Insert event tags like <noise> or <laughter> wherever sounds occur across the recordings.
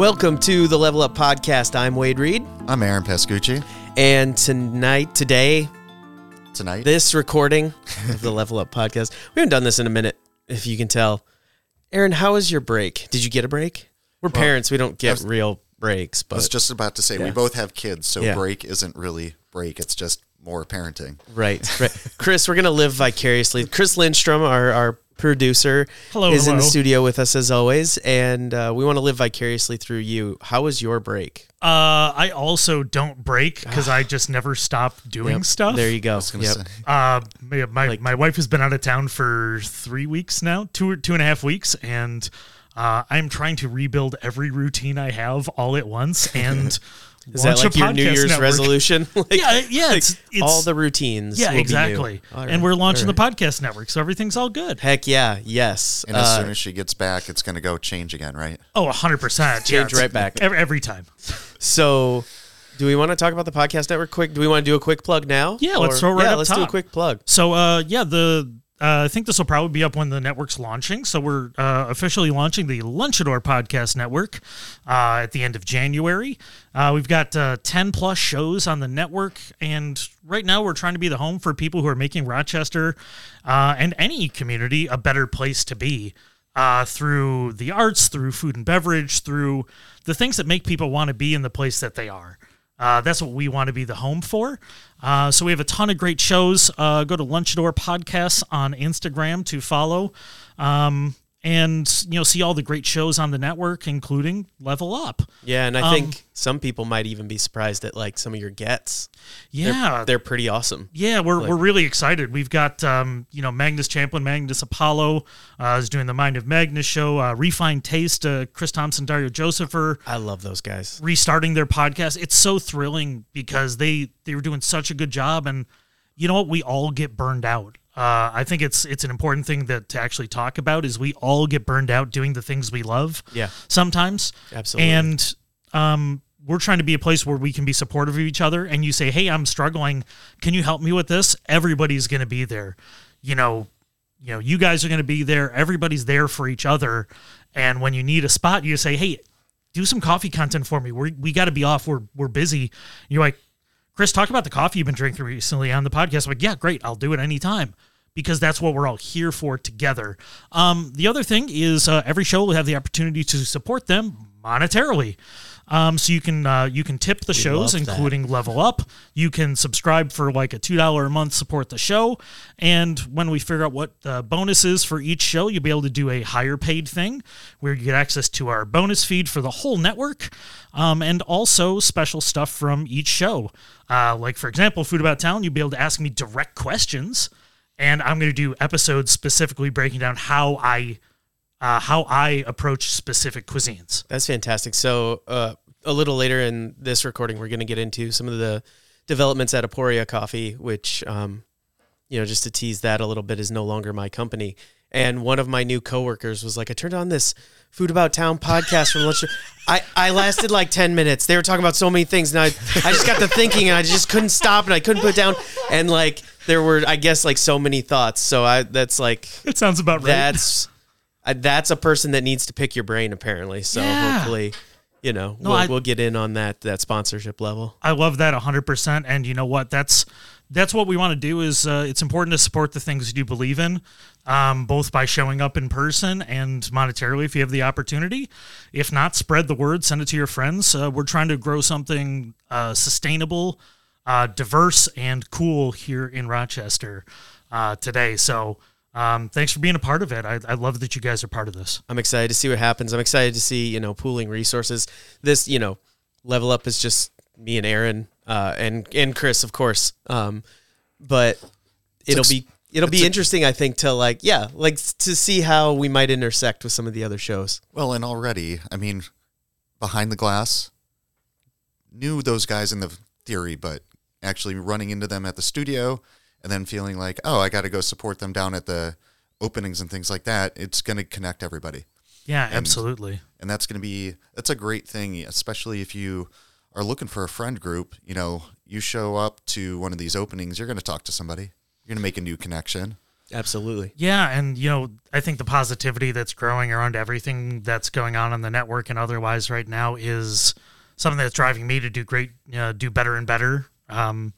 Welcome to the Level Up Podcast. I'm Wade Reed. I'm Aaron Pascucci. And tonight, today, Tonight, this recording of the Level Up Podcast, we haven't done this in a minute, if you can tell. Aaron, how was your break? Did you get a break? We're parents, we don't get was- real breaks, but. I was just about to say Yeah. we both have kids, so Yeah. break isn't really break. It's just more parenting. right, right. Chris, we're gonna live vicariously. Chris Lindstrom, our our producer, Hello, is in the studio with us as always, and uh, we want to live vicariously through you. How was your break? Uh, I also don't break because I <sighs> just never stop doing Yep, stuff. There you go. Yep. Uh, my my, Like- my wife has been out of town for three weeks now, two or two and a half weeks, and uh, I'm trying to rebuild every routine I have all at once and <laughs> Is that like your New Year's network. resolution? <laughs> Like- Yeah, yeah, like it's, it's all the routines. yeah, will be new. exactly. All right, and we're launching all right. the podcast network, so everything's all good. Heck yeah, yes. And as Uh, soon as she gets back, it's going to go change again, right? Oh, hundred percent. Change right back. every, every time. so, do we want to talk about the podcast network quick? Do we want to do a quick plug now? Yeah, let's throw right Yeah, up let's do a quick plug. So uh, yeah, the uh, I think this will probably be up when the network's launching. So we're uh, officially launching the Lunchador Podcast Network uh, at the end of January. Uh, we've got uh, ten plus shows on the network, and right now we're trying to be the home for people who are making Rochester uh, and any community a better place to be. Through the arts, through food and beverage, through the things that make people want to be in the place that they are. Uh, that's what we want to be the home for. Uh, so we have a ton of great shows. Uh, go to Lunchador Podcasts on Instagram to follow, um, and you know see all the great shows on the network, including Level Up. Yeah, and I Um, think some people might even be surprised at like some of your gets. They're- Yeah, they're, pretty awesome. yeah, we're, we're really excited. We've got um, you know Magnus Champlin, Magnus Apollo uh, is doing the Mind of Magnus show. Uh, Refined Taste, uh, Chris Thompson, Dario Joseph are I love those guys. restarting their podcast. It's so thrilling because they they were doing such a good job, and you know what? We all get burned out. Uh, I think it's it's an important thing that to actually talk about is we all get burned out doing the things we love. Yeah. sometimes. Absolutely. And um, we're trying to be a place where we can be supportive of each other. And you say, "Hey, I'm struggling. Can you help me with this?" Everybody's going to be there. You know, you know, you guys are going to be there. Everybody's there for each other. And when you need a spot, you say, "Hey, do some coffee content for me. We're, we got to be off. We're we're busy." You're like, Chris, talk about the coffee you've been drinking recently on the podcast. I'm like, yeah, great. I'll do it anytime because that's what we're all here for together. Um, the other thing is uh, every show will have the opportunity to support them monetarily. Um, so you can uh, you can tip the shows, love that. including Level Up. You can subscribe for like a two dollar a month, support the show. And when we figure out what the bonus is for each show, you'll be able to do a higher paid thing where you get access to our bonus feed for the whole network, um, and also special stuff from each show. Uh, like for example, Food About Town, you'll be able to ask me direct questions, and I'm going to do episodes specifically breaking down how I uh, how I approach specific cuisines. That's fantastic. So, uh, a little later in this recording, we're going to get into some of the developments at Aporia Coffee, which, um, you know, just to tease that a little bit, is no longer my company. And one of my new coworkers was like, "I turned on this Food About Town podcast from lunch." I, I lasted like ten minutes. They were talking about so many things, and I I just got to thinking, and I just couldn't stop, and I couldn't put down, and like there were, I guess, like so many thoughts. So I that's like It sounds about right. that's uh, that's a person that needs to pick your brain apparently so Yeah. hopefully you know No, we'll, I- we'll get in on that that sponsorship level I love that 100% and you know what that's that's what we want to do is uh, it's important to support the things you believe in um, both by showing up in person and monetarily if you have the opportunity if not spread the word send it to your friends uh, we're trying to grow something uh, sustainable uh, diverse and cool here in rochester uh, today. So um, thanks for being a part of it. I, I love that you guys are part of this. I'm excited to see what happens. I'm excited to see you know pooling resources. This you know level up is just me and aaron uh, and and chris of course. Um, but it'll ex- be it'll be it's a- interesting i think to like yeah like to see how we might intersect with some of the other shows. Well, and already, I mean, behind the glass, knew those guys in the theory, but actually running into them at the studio and then feeling like, oh, I got to go support them down at the openings and things like that, it's going to connect everybody. yeah absolutely and that's going to be that's a great thing especially if you are looking for a friend group you know you show up to one of these openings you're going to talk to somebody you're going to make a new connection Absolutely. Yeah, and you know, I think the positivity that's growing around everything that's going on on the network and otherwise right now is something that's driving me to do great, uh, do better and better. Um,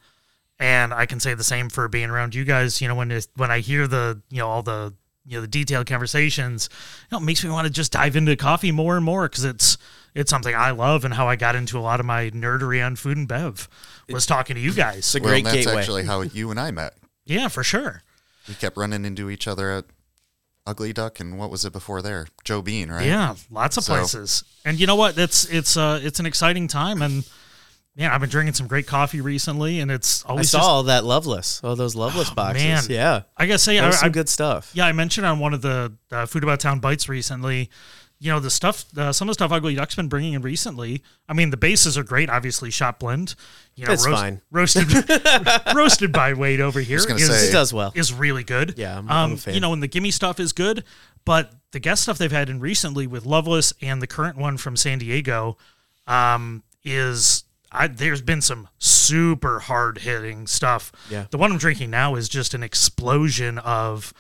and I can say the same for being around you guys. You know, when it, when I hear the you know all the you know the detailed conversations, you know, it makes me want to just dive into coffee more and more because it's it's something I love and how I got into a lot of my nerdery on food and bev was talking to you guys. It's a Well, great and that's gateway. actually how <laughs> you and I met. Yeah, for sure. We kept running into each other at Ugly Duck and what was it before there? Joe Bean, right? Yeah, lots of So- places. And you know what? It's it's uh it's an exciting time and man, I've been drinking some great coffee recently and it's I always saw just all that Loveless, all those Loveless boxes. man. Yeah, I gotta say I, some I, good stuff. yeah, I mentioned on one of the uh, Food About Town bites recently. You know the stuff, uh, some of the stuff Ugly Duck's been bringing in recently. I mean, the bases are great. Obviously, shot blend. You know, It's fine. roasted, <laughs> <laughs> roasted by Wade over here gonna is- say- It does well. is really good. Yeah, I'm- I'm um, a fan. you know, and the gimme stuff is good, but the guest stuff they've had in recently with Loveless and the current one from San Diego, um, is I, there's been some super hard hitting stuff. Yeah. the one I'm drinking now is just an explosion of,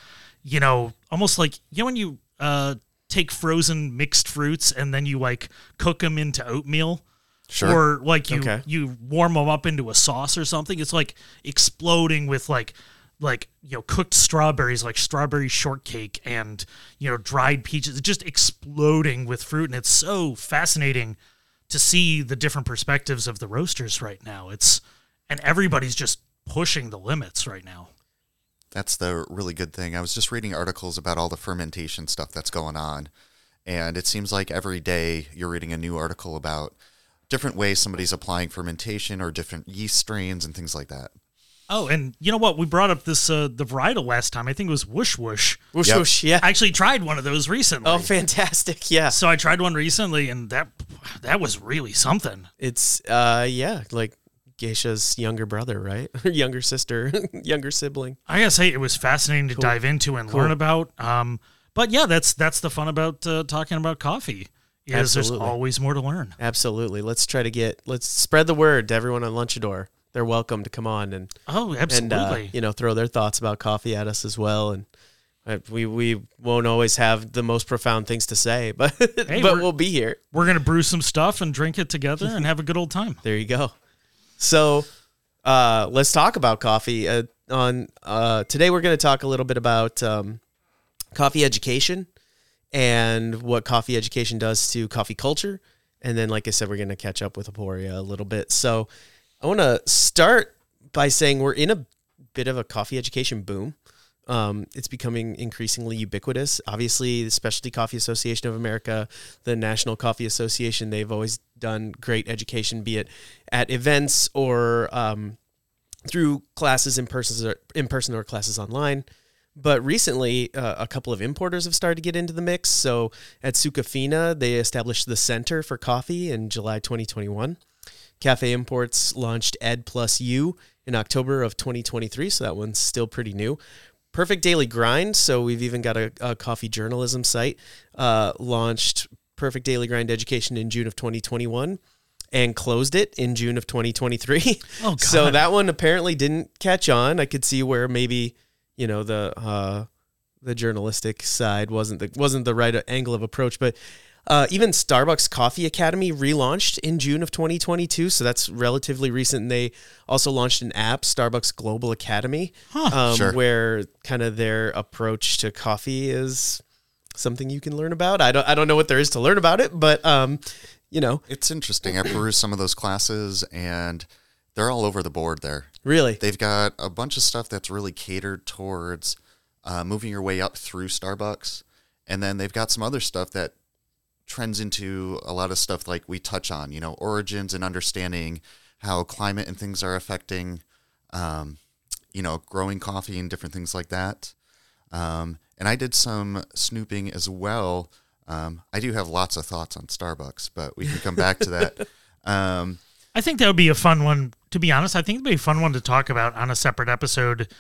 you know, almost like you know when you uh take frozen mixed fruits and then you like cook them into oatmeal. Sure. Or like you Okay. you warm them up into a sauce or something. It's like exploding with like like you know cooked strawberries, like strawberry shortcake, and you know dried peaches. It's just exploding with fruit, and it's so fascinating to see the different perspectives of the roasters right now. It's and everybody's just pushing the limits right now. That's the really good thing. I was just reading articles about all the fermentation stuff that's going on. And it seems like every day you're reading a new article about different ways somebody's applying fermentation or different yeast strains and things like that. Oh, and you know what? We brought up this uh the varietal last time. I think it was Wush Wush. Wush, Yep. wush, yeah. I actually tried one of those recently. oh, fantastic. Yeah. so I tried one recently, and that that was really something. It's uh yeah, like Geisha's younger brother, right? <laughs> Younger sister, <laughs> younger sibling. I gotta say, it was fascinating to dive into and learn about. Um, but yeah, that's that's the fun about uh, talking about coffee. Is Absolutely. there's always more to learn. Absolutely. Let's try to get let's spread the word to everyone on Lunchador. They're welcome to come on and Oh, and absolutely. uh, you know throw their thoughts about coffee at us as well. And uh, we we won't always have the most profound things to say <laughs> but but we're- we'll be here. We're gonna brew some stuff and drink it together and have a good old time. <laughs> there you go. So uh let's talk about coffee. Uh, on uh today we're going to talk a little bit about um coffee education and what coffee education does to coffee culture. And then like i said we're going to catch up with aporia a little bit. So i want to start by saying we're in a bit of a coffee education boom um, it's becoming increasingly ubiquitous. Obviously, the Specialty Coffee Association of America, the National Coffee Association, they've always done great education, be it at events or um, through classes in person or in person or classes online. But recently, uh, a couple of importers have started to get into the mix. So at Sucafina, they established the Center for Coffee in July 2021. Cafe Imports launched Ed Plus U in October of 2023, so that one's still pretty new. Perfect Daily Grind, so we've even got a, a coffee journalism site, uh, launched Perfect Daily Grind Education in June of 2021 and closed it in June of 2023. Oh, <laughs> God. So that one apparently didn't catch on. I could see where maybe, you know, the uh, the journalistic side wasn't the wasn't the right angle of approach, but uh, even Starbucks Coffee Academy relaunched in June of 2022, so that's relatively recent. And they also launched an app, Starbucks Global Academy, um, Sure. where kind of their approach to coffee is something you can learn about. I don't I don't know what there is to learn about it, but um, you know, It's interesting. I perused some of those classes and they're all over the board there. really, They've got a bunch of stuff that's really catered towards uh, moving your way up through Starbucks. And then they've got some other stuff that trends into a lot of stuff like we touch on, you know, origins and understanding how climate and things are affecting, um, you know, growing coffee and different things like that. Um, and I did some snooping as well. Um, I do have lots of thoughts on Starbucks, but we can come back to that. <laughs> Um, I think that would be a fun one. To be honest, I think it'd be a fun one to talk about on a separate episode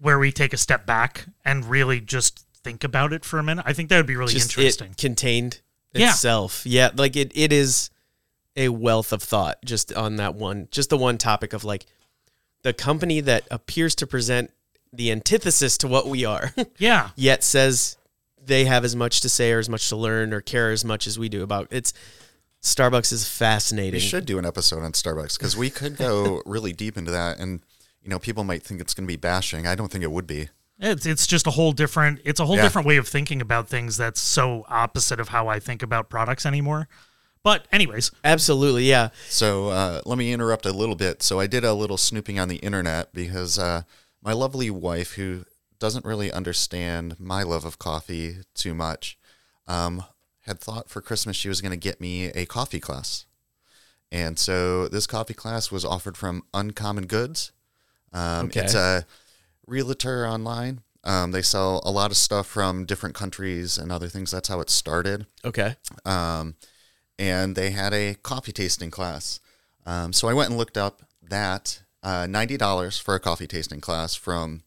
where we take a step back and really just think about it for a minute. I think that would be really just interesting. it contained Yeah. Itself. Yeah, like it, it is a wealth of thought just on that one, just the one topic of like the company that appears to present the antithesis to what we are. <laughs> Yeah. Yet says they have as much to say or as much to learn or care as much as we do about it's Starbucks is fascinating. We should do an episode on Starbucks because we could go <laughs> really deep into that, and you know, people might think it's going to be bashing. I don't think it would be. It's it's just a whole different it's a whole Yeah. different way of thinking about things that's so opposite of how I think about products anymore. But anyways, Absolutely, yeah. So uh, let me interrupt a little bit. So I did a little snooping on the internet because uh, my lovely wife, who doesn't really understand my love of coffee too much, um, had thought for Christmas she was going to get me a coffee class. And so this coffee class was offered from Uncommon Goods. Um, Okay. It's a realtor online. Um, they sell a lot of stuff from different countries and other things. That's how it started Okay. um, and they had a coffee tasting class. Um, so I went and looked up that uh, ninety dollars for a coffee tasting class from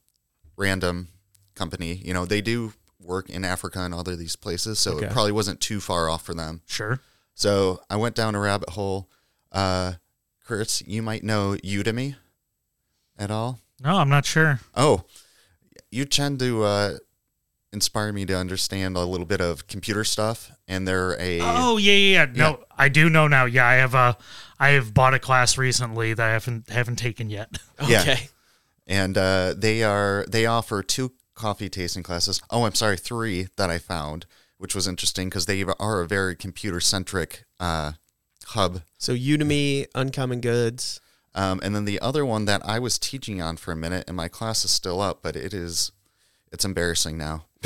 random company. You know, they do work in Africa and other these places, so Okay. it probably wasn't too far off for them. sure. So I went down a rabbit hole. Uh, Kurtz, you might know Udemy at all. No, I'm not sure. Oh, you tend to uh, inspire me to understand a little bit of computer stuff, and they're a Oh yeah, yeah, yeah. No, I do know now. Yeah, I have a I have bought a class recently that I haven't haven't taken yet. <laughs> Yeah. Okay. and uh, they are they offer two coffee tasting classes. Oh, I'm sorry, three that I found, which was interesting because they are a very computer centric uh, hub. So Udemy, Uncommon Goods. Um, and then the other one that I was teaching on for a minute, and my class is still up, but it is it's embarrassing now. <laughs>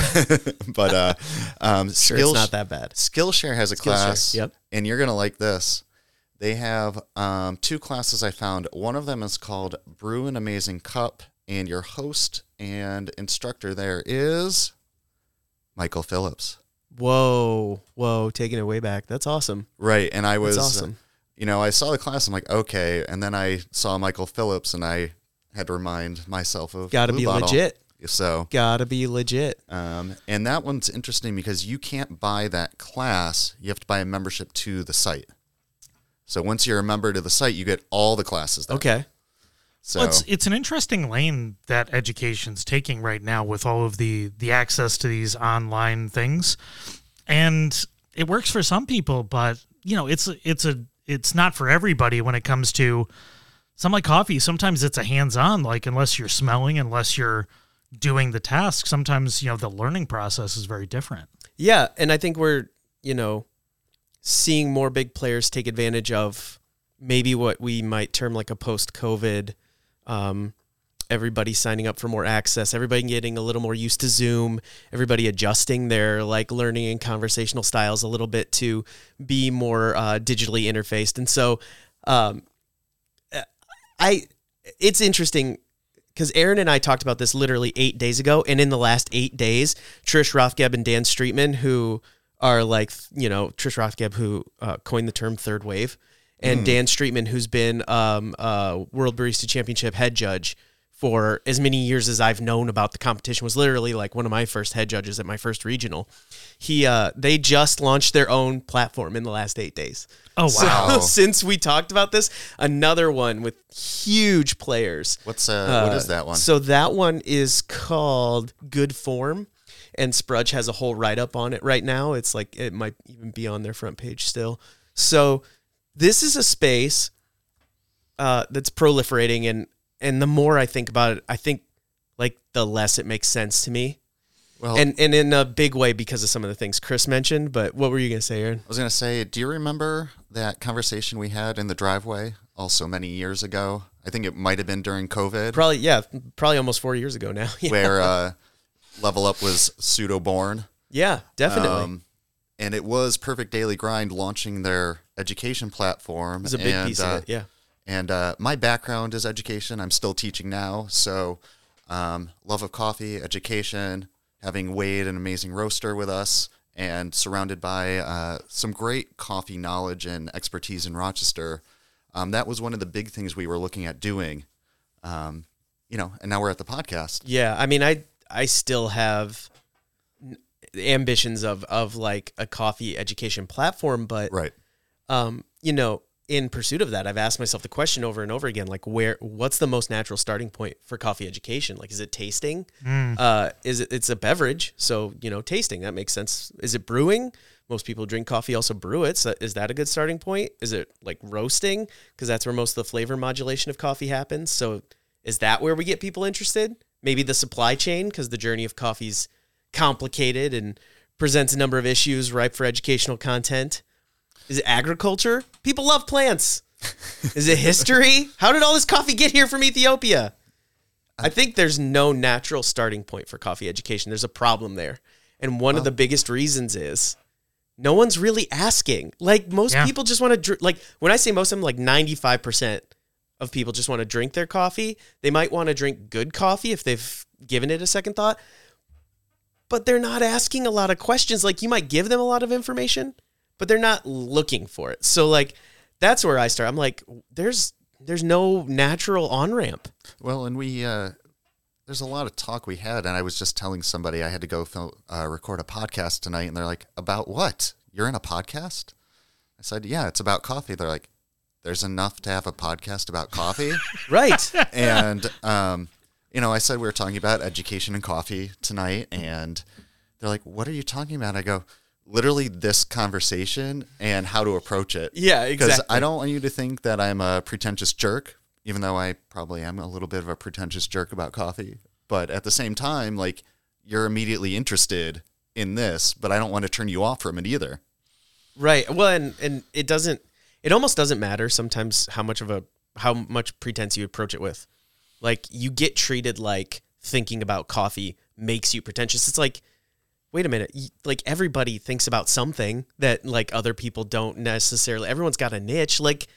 but uh, um, Sure, Skills- it's not that bad. Skillshare has a Skillshare, class. yep. And you're gonna like this. They have um, two classes I found. One of them is called Brew an Amazing Cup, and your host and instructor there is Michael Phillips. Whoa, whoa, taking it way back. That's awesome. Right. And I was, That's awesome. You know, I saw the class. I'm like, okay. And then I saw Michael Phillips, and I had to remind myself of Got to Blue be Bottle. legit. So, Got to be legit. um, and that one's interesting because you can't buy that class. You have to buy a membership to the site. So once you're a member to the site, you get all the classes. There. Okay. So Well, it's it's an interesting lane that education's taking right now with all of the the access to these online things, and it works for some people, but you know it's it's a it's not for everybody when it comes to some like coffee. Sometimes it's a hands on, like unless you're smelling, unless you're doing the task. Sometimes you know the learning process is very different. Yeah, and I think we're, you know, seeing more big players take advantage of maybe what we might term like a post-COVID um everybody signing up for more access, everybody getting a little more used to Zoom, everybody adjusting their like learning and conversational styles a little bit to be more uh, digitally interfaced. And so um I it's interesting because Aaron and I talked about this literally eight days ago, and in the last eight days, Trish Rothgeb and Dan Streetman, who are like you know Trish Rothgeb, who uh, coined the term third wave, and Dan Streetman, who's been um, uh, World Barista Championship head judge for as many years as I've known about the competition, was literally like one of my first head judges at my first regional. He uh, they just launched their own platform in the last eight days. Oh So, wow! <laughs> since we talked about this, another one with huge players. what's uh, what is that one? So that one is called Good Form, and Sprudge has a whole write up on it right now. It's like it might even be on their front page still. So this is a space uh, that's proliferating, and and the more I think about it, I think like the less it makes sense to me, well, and and in a big way because of some of the things Chris mentioned. But what were you gonna say, Aaron? I was gonna say, do you remember that conversation we had in the driveway also many years ago? I think it might have been during COVID, Probably yeah, probably almost four years ago now. <laughs> yeah. where uh, Level Up was pseudo born. yeah, definitely. Um, and it was Perfect Daily Grind launching their education platform. it was a big and, piece uh, of it. Yeah. And uh, my background is education. I'm still teaching now. So, um, love of coffee, education, having Wade, an amazing roaster with us, and surrounded by uh, some great coffee knowledge and expertise in Rochester. Um, that was one of the big things we were looking at doing. Um, you know, and now we're at the podcast. Yeah, I mean, I I still have ambitions of of like a coffee education platform, but Right. um, you know, in pursuit of that, I've asked myself the question over and over again, like where, what's the most natural starting point for coffee education? Like, is it tasting? Uh, is it, it's a beverage. So, you know, tasting, that makes sense. Is it brewing? Most people drink coffee, also brew it. So is that a good starting point? Is it like roasting? Cause that's where most of the flavor modulation of coffee happens. So is that where we get people interested? Maybe the supply chain, because the journey of coffee's complicated and presents a number of issues ripe for educational content. Is it agriculture? People love plants. Is it history? How did all this coffee get here from Ethiopia? I think there's no natural starting point for coffee education. There's a problem there. And one of the biggest reasons is no one's really asking. Like most Yeah. people just want to dr- like when I say most of them like 95% of people just want to drink their coffee. They might want to drink good coffee if they've given it a second thought. But they're not asking a lot of questions. Like you might give them a lot of information, but they're not looking for it. So like that's where I start. I'm like there's there's no natural on-ramp. Well, and we uh, there's a lot of talk we had, and I was just telling somebody I had to go film, uh, record a podcast tonight, and they're like, "About what? You're in a podcast?" I said, "Yeah, it's about coffee." They're like, "There's enough to have a podcast about coffee," <laughs> Right. <laughs> and um, you know, I said we were talking about education and coffee tonight, and they're like, "What are you talking about?" I go. Literally, this conversation and how to approach it. Yeah, exactly. Because. I don't want you to think that I'm a pretentious jerk, even though I probably am a little bit of a pretentious jerk about coffee. But at the same time, like you're immediately interested in this, but I don't want to turn you off from it either. Right. Well, and and it doesn't. It almost doesn't matter sometimes how much of a how much pretense you approach it with. Like you get treated like thinking about coffee makes you pretentious. It's like, wait a minute. Like everybody thinks about something that like other people don't necessarily. Everyone's got a niche. Like,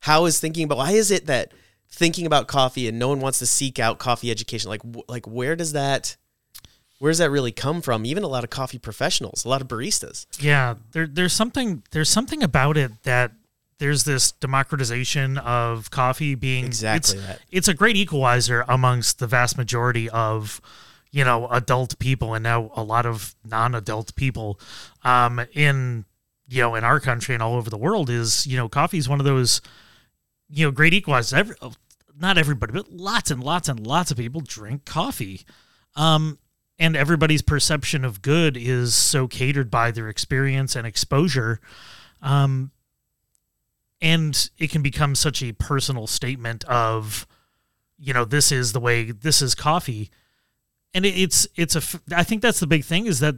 how is thinking about? Why is it that thinking about coffee and no one wants to seek out coffee education? Like, like where does that? Where does that really come from? Even a lot of coffee professionals, a lot of baristas. Yeah, there, there's something there's something about it that there's this democratization of coffee being Exactly It's, that. it's a great equalizer amongst the vast majority of you know adult people and now a lot of non-adult people um, in you know in our country and all over the world is you know coffee is one of those you know great equalizers. Every, not everybody, but lots and lots and lots of people drink coffee. Um, and everybody's perception of good is so catered by their experience and exposure. Um, and it can become such a personal statement of, you know, this is the way, this is coffee. And it, it's, it's a, I think that's the big thing is that,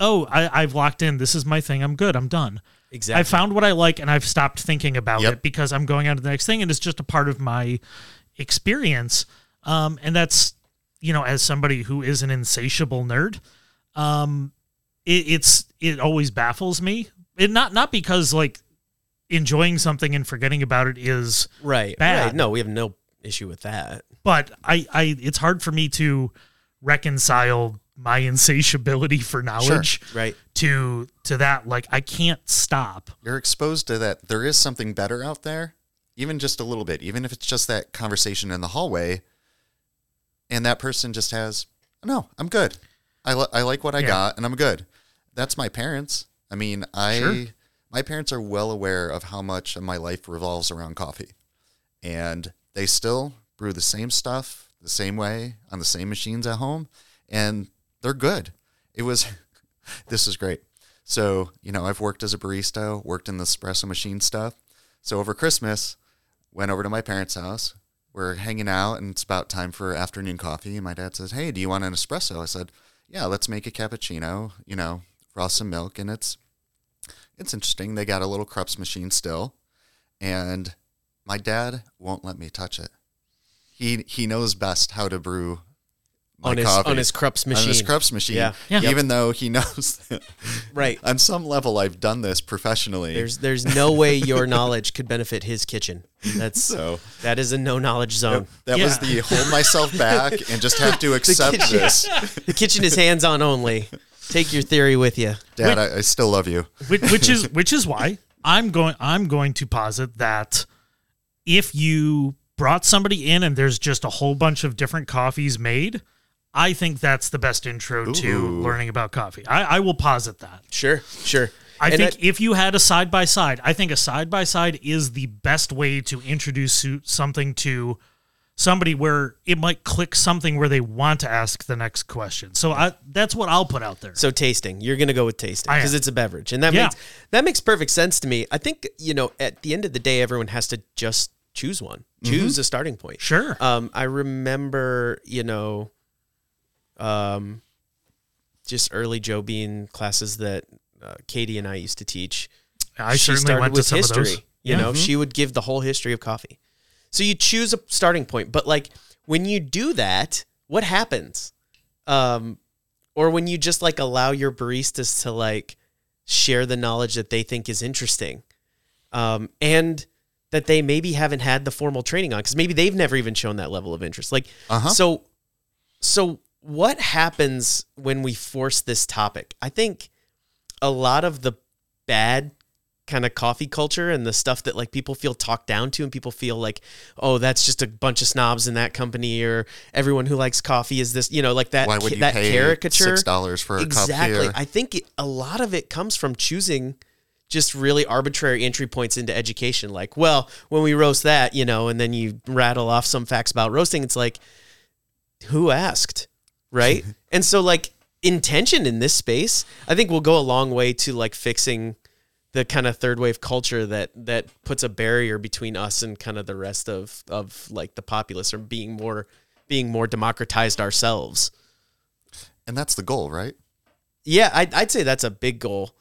oh, I, I've locked in. This is my thing. I'm good. I'm done. Exactly. I found what I like and I've stopped thinking about Yep. it because I'm going on to the next thing and it's just a part of my experience. Um, and that's, you know, as somebody who is an insatiable nerd, um, it, it's, it always baffles me. It not, not because like enjoying something and forgetting about it is, right. bad. Right. No, we have no issue with that. but I, I, it's hard for me to reconcile my insatiability for knowledge Right. to, to that. Like I can't stop. You're exposed to that there is something better out there, even just a little bit, even if it's just that conversation in the hallway, and that person just has, no, I'm good. I, li- I like what I Yeah. got, and I'm good. That's my parents. I mean, I Sure. my parents are well aware of how much of my life revolves around coffee, and they still brew the same stuff the same way on the same machines at home, and they're good. It was, <laughs> this is great. So, you know, I've worked as a barista, worked in the espresso machine stuff. So over Christmas, went over to my parents' house. We're hanging out and it's about time for afternoon coffee. And my dad says, Hey, do you want an espresso? I said, Yeah, let's make a cappuccino, you know, frost some milk. And it's it's interesting. They got a little Krups machine still. And my dad won't let me touch it. He he knows best how to brew my on his coffee. on his Krups machine. On his Krups machine. Yeah. Yeah. Even though he <laughs> knows that Right. on some level I've done this professionally. There's there's no way your <laughs> knowledge could benefit his kitchen. That's so that is a no knowledge zone. that was Yeah. the hold myself back and just have to <laughs> accept kitchen- this. The kitchen is hands on only. Take your theory with you. Dad, I, I still love you. which, which is which is why I'm going I'm going to posit that if you brought somebody in and there's just a whole bunch of different coffees made, I think that's the best intro to learning about coffee. I, I will posit that. Sure, sure. I And think I- if you had a side by side, I think a side by side is the best way to introduce something to somebody where it might click something where they want to ask the next question. So I, that's what I'll put out there. So tasting, you're gonna go with tasting because it's a beverage, and that Yeah. makes that makes perfect sense to me. I think you know at the end of the day, everyone has to just choose one, choose a starting point. Sure. Um, I remember, you know, um, just early Joe Bean classes that uh, Katie and I used to teach. I she certainly started went to with some history. of those. You Yeah. know, she would give the whole history of coffee. So you choose a starting point, but like when you do that, what happens? Um, or when you just like allow your baristas to like share the knowledge that they think is interesting, um, and that they maybe haven't had the formal training on because maybe they've never even shown that level of interest. Like, Uh-huh. so, so what happens when we force this topic? I think a lot of the bad kind of coffee culture and the stuff that like people feel talked down to and people feel like oh that's just a bunch of snobs in that company or everyone who likes coffee is this you know like that Why would you that pay caricature six dollars for a exactly cup here? i think it, a lot of it comes from choosing just really arbitrary entry points into education. Like well when we roast that you know and then you rattle off some facts about roasting it's like who asked right? <laughs> And so like intention in this space i think will go a long way to like fixing the kind of third wave culture that that puts a barrier between us and kind of the rest of of like the populace or being more being more democratized ourselves. And that's the goal, right? yeah i'd, I'd say that's a big goal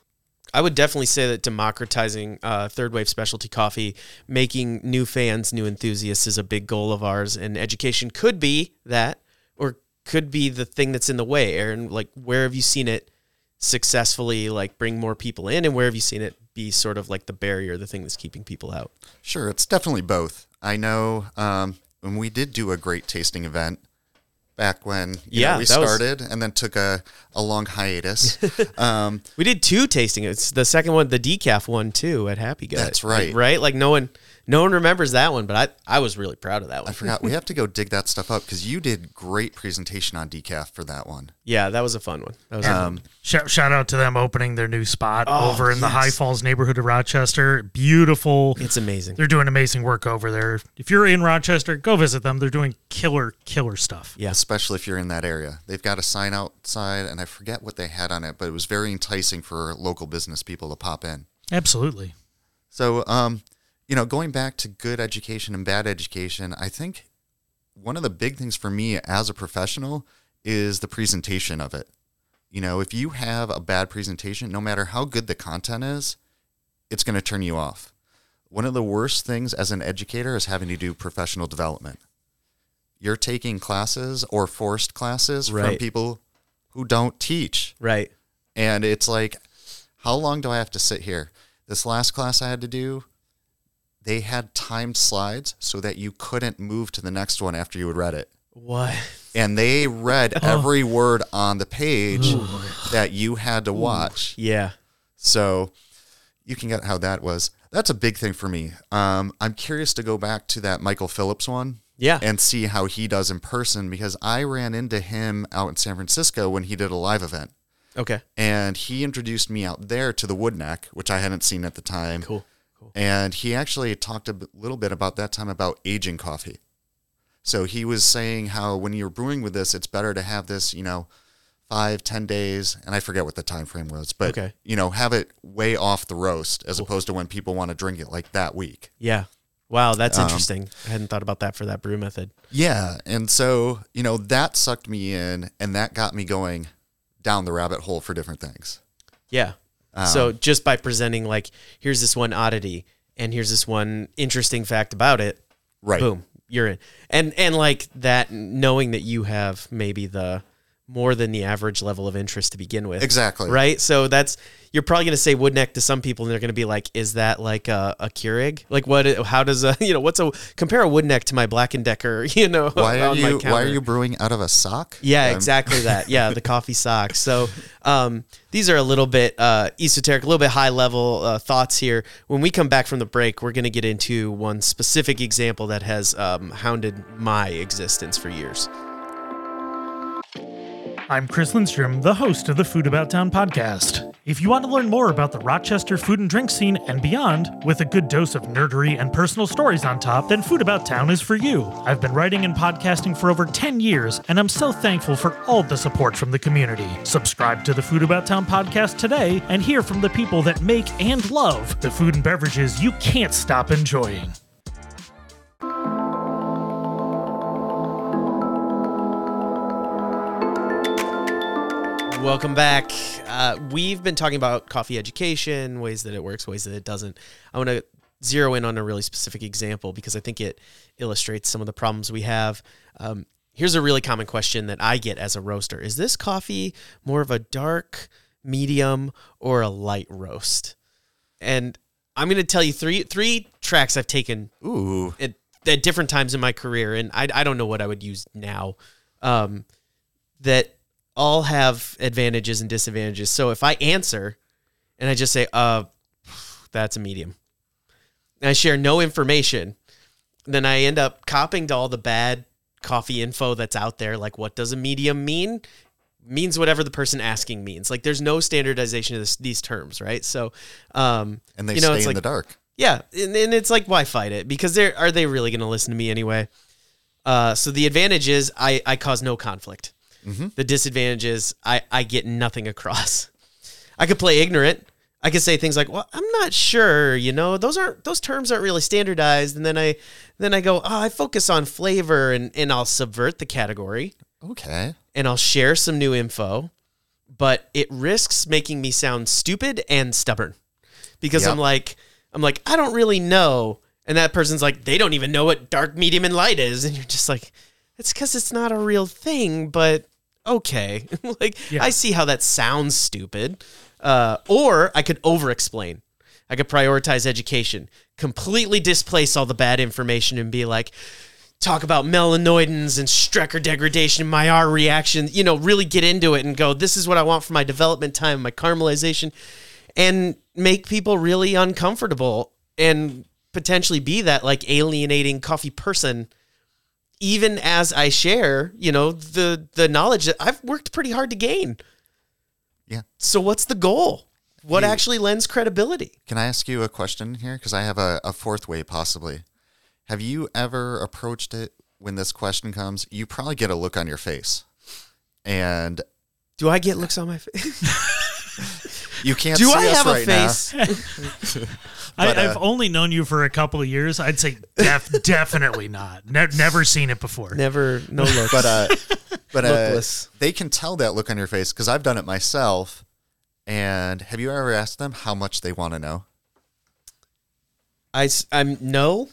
i would definitely say that democratizing uh, third wave specialty coffee making new fans new enthusiasts is a big goal of ours. And education could be that or could be the thing that's in the way aaron. Like where have you seen it successfully like bring more people in? And where have you seen it be sort of like the barrier the thing that's keeping people out? Sure, it's definitely both. I know um, when we did do a great tasting event back when Yeah, know, we that was- started and then took a, a long hiatus. <laughs> um, We did two tasting. It's the second one, the decaf one too, at Happy Gut. That's right. Right? Like no one, no one remembers that one, but I, I was really proud of that one. I forgot we <laughs> have to go dig that stuff up because you did great presentation on decaf for that one. Yeah, that was a fun one. That was a fun Um, Shout, shout out to them opening their new spot Oh, over in the. High Falls neighborhood of Rochester. Beautiful. It's amazing. They're doing amazing work over there. If you're in Rochester, go visit them. They're doing killer, killer stuff. Yeah. especially if you're in that area. They've got a sign outside, and I forget what they had on it, but it was very enticing for local business people to pop in. Absolutely. So, um, you know, going back to good education and bad education, I think one of the big things for me as a professional is the presentation of it. You know, if you have a bad presentation, no matter how good the content is, it's going to turn you off. One of the worst things as an educator is having to do professional development. You're taking classes or forced classes from people who don't teach. Right. And it's like, how long do I have to sit here? This last class I had to do, they had timed slides so that you couldn't move to the next one after you had read it. What? And they read <laughs> every word on the page that you had to watch. Yeah. So you can get how that was. That's a big thing for me. Um, I'm curious to go back to that Michael Phillips one Yeah. and see how he does in person because I ran into him out in San Francisco when he did a live event Okay. and he introduced me out there to the Woodneck, which I hadn't seen at the time. Cool. Cool. And he actually talked a little bit about that time about aging coffee. So he was saying how when you're brewing with this, it's better to have this, you know, five, ten days, and I forget what the time frame was, but Okay. you know, have it way off the roast as opposed to when people want to drink it like that week. Yeah. Wow, that's Um, interesting. I hadn't thought about that for that brew method. Yeah, and so you know that sucked me in, and that got me going down the rabbit hole for different things. Yeah. So uh-huh. just by presenting like, here's this one oddity and here's this one interesting fact about it, Right. boom, you're in. And and like that knowing that you have maybe the more than the average level of interest to begin with. Exactly. Right? So that's you're probably going to say woodneck to some people and they're going to be like is that like a, a Keurig? Like what how does a <laughs> you know what's a compare a woodneck to my Black and Decker, <laughs> you know, Why are you Why are you brewing out of a sock? Yeah, Um, exactly <laughs> that. Yeah, the coffee socks. So um, these are a little bit uh, esoteric, a little bit high level uh, thoughts here. When we come back from the break, we're going to get into one specific example that has um, hounded my existence for years. I'm Chris Lindstrom, the host of the Food About Town podcast. If you want to learn more about the Rochester food and drink scene and beyond, with a good dose of nerdery and personal stories on top, then Food About Town is for you. I've been writing and podcasting for over 10 years, and I'm so thankful for all the support from the community. Subscribe to the Food About Town podcast today and hear from the people that make and love the food and beverages you can't stop enjoying. Welcome back. Uh, we've been talking about coffee education, ways that it works, ways that it doesn't. I want to zero in on a really specific example because I think it illustrates some of the problems we have. Um, here's a really common question that I get as a roaster Is this coffee more of a dark, medium, or a light roast? And I'm going to tell you three three tracks I've taken Ooh, at, at different times in my career, and I, I don't know what I would use now, um, that all have advantages and disadvantages. So if I answer and I just say, uh, that's a medium, and I share no information, then I end up copying to all the bad coffee info that's out there. Like, what does a medium mean? Means whatever the person asking means. Like, there's no standardization of this, these terms, right? So, um, and they you know, stay it's in like the dark. yeah, and, and it's like why fight it? Because they're are they really going to listen to me anyway? Uh, so the advantage is I I cause no conflict. Mm-hmm. The disadvantage is I I get nothing across. I could play ignorant. I could say things like, "Well, I'm not sure." You know, those aren't those terms aren't really standardized. And then I then I go, "Oh, I focus on flavor," and and I'll subvert the category Okay. and I'll share some new info, but it risks making me sound stupid and stubborn because Yep. I'm like, I'm like, I don't really know. And that person's like, they don't even know what dark, medium, and light is. And you're just like, it's because it's not a real thing, but okay. <laughs> like, Yeah. I see how that sounds stupid. Uh, or I could over explain. I could prioritize education, completely displace all the bad information and be like, talk about melanoidins and Strecker degradation, Maillard reaction, you know, really get into it and go, this is what I want for my development time, my caramelization, and make people really uncomfortable and potentially be that like alienating coffee person even as I share, you know, the the knowledge that I've worked pretty hard to gain. Yeah. So what's the goal? What You- actually lends credibility? Can I ask you a question here? Because I have a, a fourth way possibly. Have you ever approached it when this question comes? You probably get a look on your face. And Do I get looks on my face? <laughs> <laughs> you can't Do see I us have right a face? <laughs> I, But, uh, I've only known you for a couple of years. I'd say def- <laughs> definitely not. Ne- never seen it before. Never, no look. But uh, but uh, they can tell that look on your face because I've done it myself. And have you ever asked them how much they want to know? I, I'm no.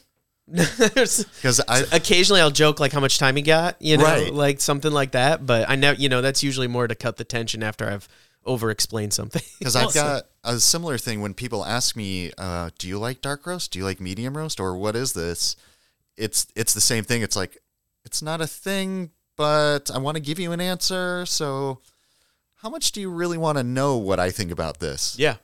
Because I occasionally I'll joke like how much time he got, you know, Right. like something like that. But I know, you know, that's usually more to cut the tension after I've over explained something. <laughs> because I've got a similar thing when people ask me, uh, "Do you like dark roast? Do you like medium roast? Or what is this?" It's it's the same thing. It's like it's not a thing, but I want to give you an answer. So, how much do you really want to know what I think about this? yeah.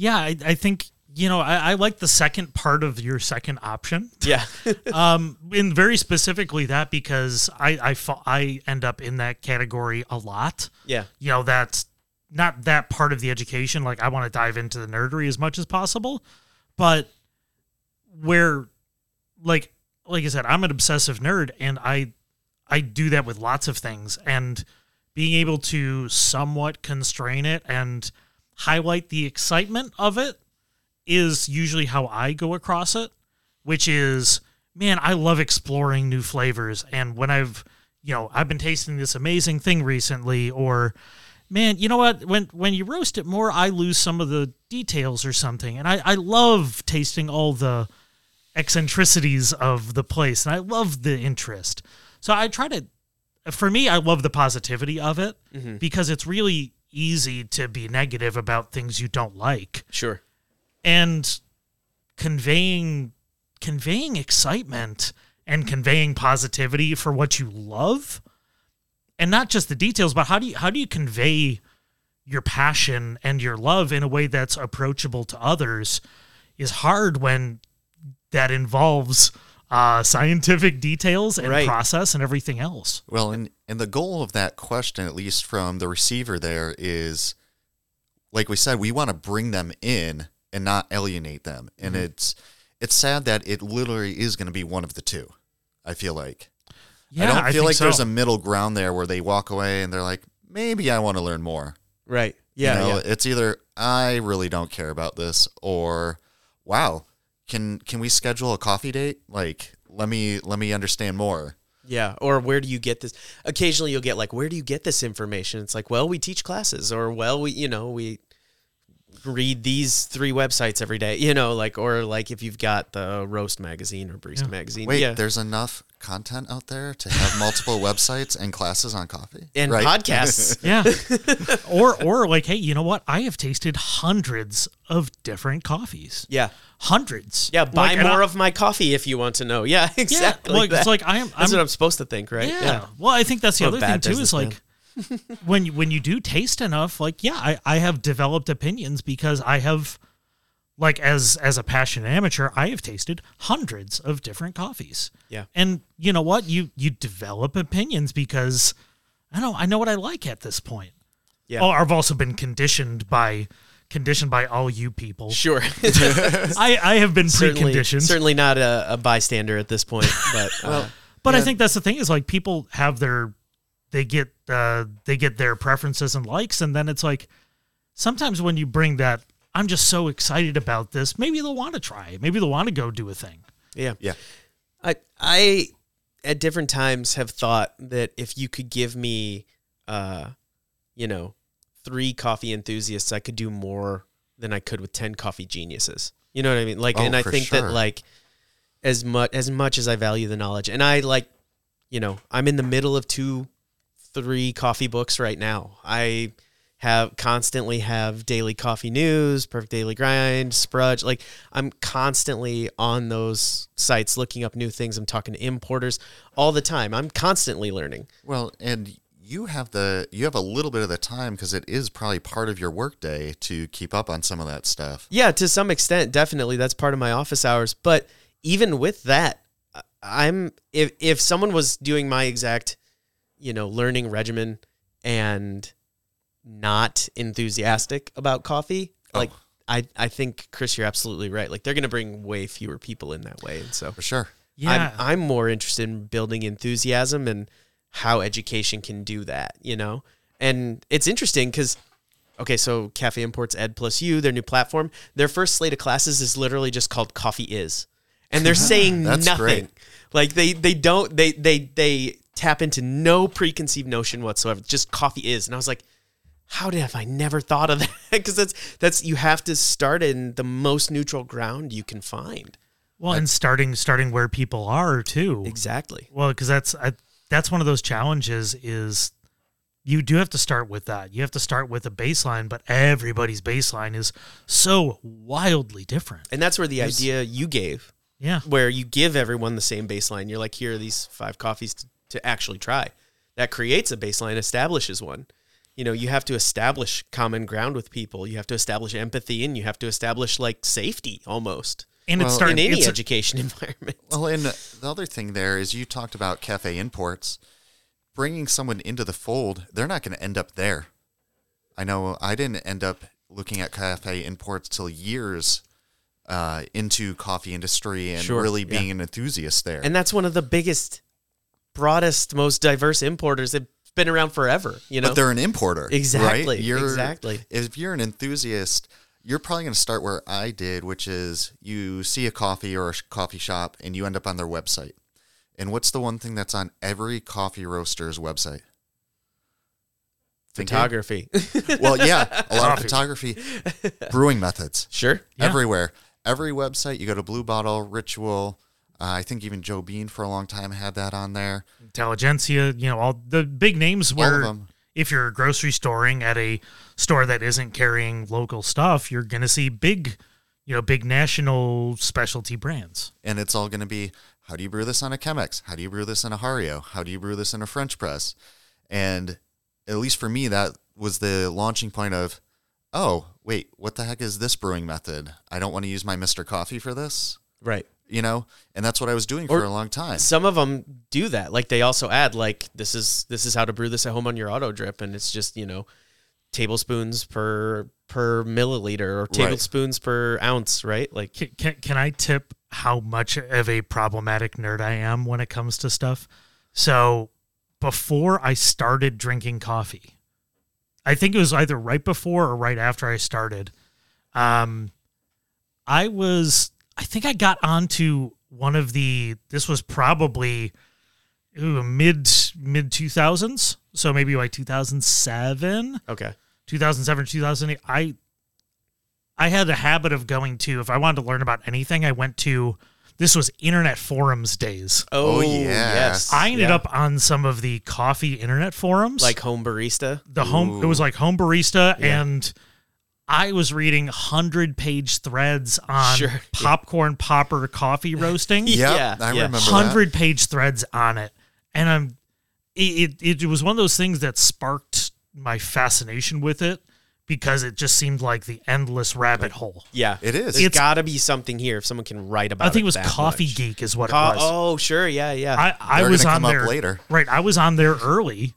Yeah, I, I think you know I, I like the second part of your second option. Yeah. <laughs> um, and very specifically that because I I fa- I end up in that category a lot. yeah. You know, that's not that part of the education. Like I want to dive into the nerdery as much as possible, but where, like, like I said, I'm an obsessive nerd, and I I do that with lots of things, and being able to somewhat constrain it and highlight the excitement of it is usually how I go across it, which is, man, I love exploring new flavors. And when I've, you know, I've been tasting this amazing thing recently, or man, you know what? When when you roast it more, I lose some of the details or something. And I, I love tasting all the eccentricities of the place, and I love the interest. So I try to for me, I love the positivity of it mm-hmm. because it's really easy to be negative about things you don't like Sure. and conveying conveying excitement and conveying positivity for what you love and not just the details but how do you how do you convey your passion and your love in a way that's approachable to others is hard when that involves uh, scientific details and Right. process and everything else. Well, and and the goal of that question, at least from the receiver, there is like we said, we want to bring them in and not alienate them. And it's it's sad that it literally is going to be one of the two. I feel like. Yeah, I don't feel think like there's a middle ground there where they walk away and they're like, maybe I want to learn more. Right. You Yeah. know, yeah. It's either I really don't care about this or wow, can can we schedule a coffee date? Like let me let me understand more. Yeah, or where do you get this? Occasionally, you'll get like, where do you get this information? It's like, well, we teach classes, or well, we, you know, we read these three websites every day, you know, like, or like if you've got the Roast magazine or Barista magazine, Wait, yeah, there's enough content out there to have multiple <laughs> websites and classes on coffee and right? podcasts. <laughs> Yeah. or or like, hey, you know what? I have tasted hundreds of different coffees. yeah, Hundreds. yeah. Buy Like, more I- of my coffee if you want to know. Yeah, <laughs> Yeah. exactly. Like, that. it's like I am. That's I'm, what I'm supposed to think, right? yeah. Well, I think that's the I'm other thing too. Is businessman. like when you, when you do taste enough, like yeah, I, I have developed opinions because I have, like as as a passionate amateur, I have tasted hundreds of different coffees. Yeah. And you know what? You you develop opinions because I know I know what I like at this point. Yeah. Oh, I've also been conditioned by conditioned by all you people. Sure. <laughs> <laughs> I, I have been certainly, preconditioned. certainly not a, a bystander at this point, but uh, But I think that's the thing is like people have their they get uh they get their preferences and likes and then it's like sometimes when you bring that I'm just so excited about this, maybe they'll want to try it. Maybe they'll want to go do a thing. yeah. Yeah. I I at different times have thought that if you could give me uh you know three coffee enthusiasts I could do more than I could with 10 coffee geniuses. You know what I mean? Like Oh, and I think sure. that like as much as much as I value the knowledge and I like you know, I'm in the middle of two three coffee books right now. I have constantly have daily coffee news, perfect daily grind, sprudge. Like I'm constantly on those sites looking up new things. I'm talking to importers all the time. I'm constantly learning. Well, and you have the you have a little bit of the time because it is probably part of your workday to keep up on some of that stuff. Yeah, to some extent, definitely that's part of my office hours. But even with that, I'm if if someone was doing my exact, you know, learning regimen and not enthusiastic about coffee, oh. like Oh. I I think Chris, you're absolutely right. Like they're gonna bring way fewer people in that way, and so For sure. Yeah. I'm I'm more interested in building enthusiasm and how education can do that, you know? And it's interesting because okay, so Cafe Imports Ed plus you, their new platform, their first slate of classes is literally just called Coffee Is. And they're <laughs> saying That's nothing. great. Like they they don't they they they tap into no preconceived notion whatsoever. Just coffee is. And I was like, how did have I never thought of <laughs> that? Because that's that's you have to start in the most neutral ground you can find. well, and starting starting where people are too. Exactly. Well, because that's I, that's one of those challenges is you do have to start with that. You have to start with a baseline, but everybody's baseline is so wildly different. And that's where the idea you gave, Yeah. where you give everyone the same baseline. You're like, here are these five coffees to, to actually try. That creates a baseline, establishes one. You know, you have to establish common ground with people. You have to establish empathy, and you have to establish like safety almost And Well, it's starting in any it's, education <laughs> environment. Well, and the other thing there is you talked about cafe imports. Bringing someone into the fold, they're not going to end up there. I know I didn't end up looking at cafe imports till years uh, into coffee industry and Sure, really yeah. being an enthusiast there. And that's one of the biggest, broadest, most diverse importers. They've been around forever. You know, but they're an importer, Exactly, Right? You're, exactly. If you're an enthusiast, you're probably going to start where I did, which is you see a coffee or a coffee shop, and you end up on their website. And what's the one thing that's on every coffee roaster's website? Photography. <laughs> Well, yeah, a lot of photography, brewing methods sure. Yeah. everywhere. Every website, you go to Blue Bottle, Ritual. Uh, I think even Joe Bean for a long time had that on there. Intelligentsia, you know, all the big names All of where if you're grocery storing at a store that isn't carrying local stuff, you're going to see big, you know, big national specialty brands. and it's all going to be how do you brew this on a Chemex? How do you brew this in a Hario? How do you brew this in a French press? And at least for me, that was the launching point of, oh, wait, what the heck is this brewing method? I don't want to use my Mr. Coffee for this, Right. You know? And that's what I was doing Or- for a long time. Some of them do that. Like they also add like this is this is how to brew this at home on your auto drip, and it's just you know tablespoons per per milliliter or Right. tablespoons per ounce, right? Like Can, can, can I tip how much of a problematic nerd I am when it comes to stuff? So before I started drinking coffee, I think it was either right before or right after I started. Um, I was, I think I got onto one of the, this was probably ooh, mid, mid 2000s. So maybe like 2007. okay. 2007 2008 i i had a habit of going to if i wanted to learn about anything i went to this was internet forums days Oh, Oh, yeah. yes. i ended Yeah. up on some of the coffee internet forums like home barista. the home it was like home barista and i was reading 100 page threads on Sure. Yeah. popcorn popper coffee <laughs> roasting Yep, Yeah, I yeah. remember hundred page threads on it, and I'm it, it it was one of those things that sparked my fascination with it because it just seemed like the endless rabbit hole. Yeah. It is. There's It's- got to be something here if someone can write about it. I think it was Coffee much. Geek is what Co- it was. Oh, sure. Yeah, yeah. I I was on come up there later. Right, I was on there early,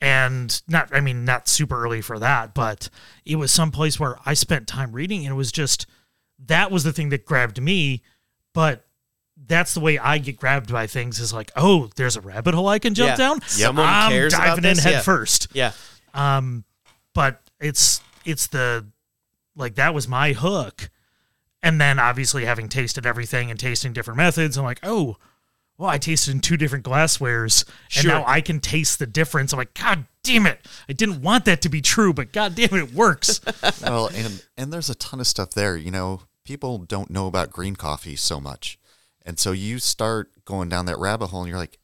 and not I mean not super early for that, but it was some place where I spent time reading, and it was just that was the thing that grabbed me, but. That's the way I get grabbed by things is like, oh, there's a rabbit hole I can jump Yeah. down. Someone I'm cares about diving in this? head Yeah. first. yeah. Um, but it's it's the like that was my hook, and then obviously having tasted everything and tasting different methods, I'm like, oh, well, I tasted in two different glasswares, and Sure. now I can taste the difference. I'm like, God damn it, I didn't want that to be true, but God damn it, it works. <laughs> well, and and there's a ton of stuff there. You know, people don't know about green coffee so much, and so you start going down that rabbit hole, and you're like,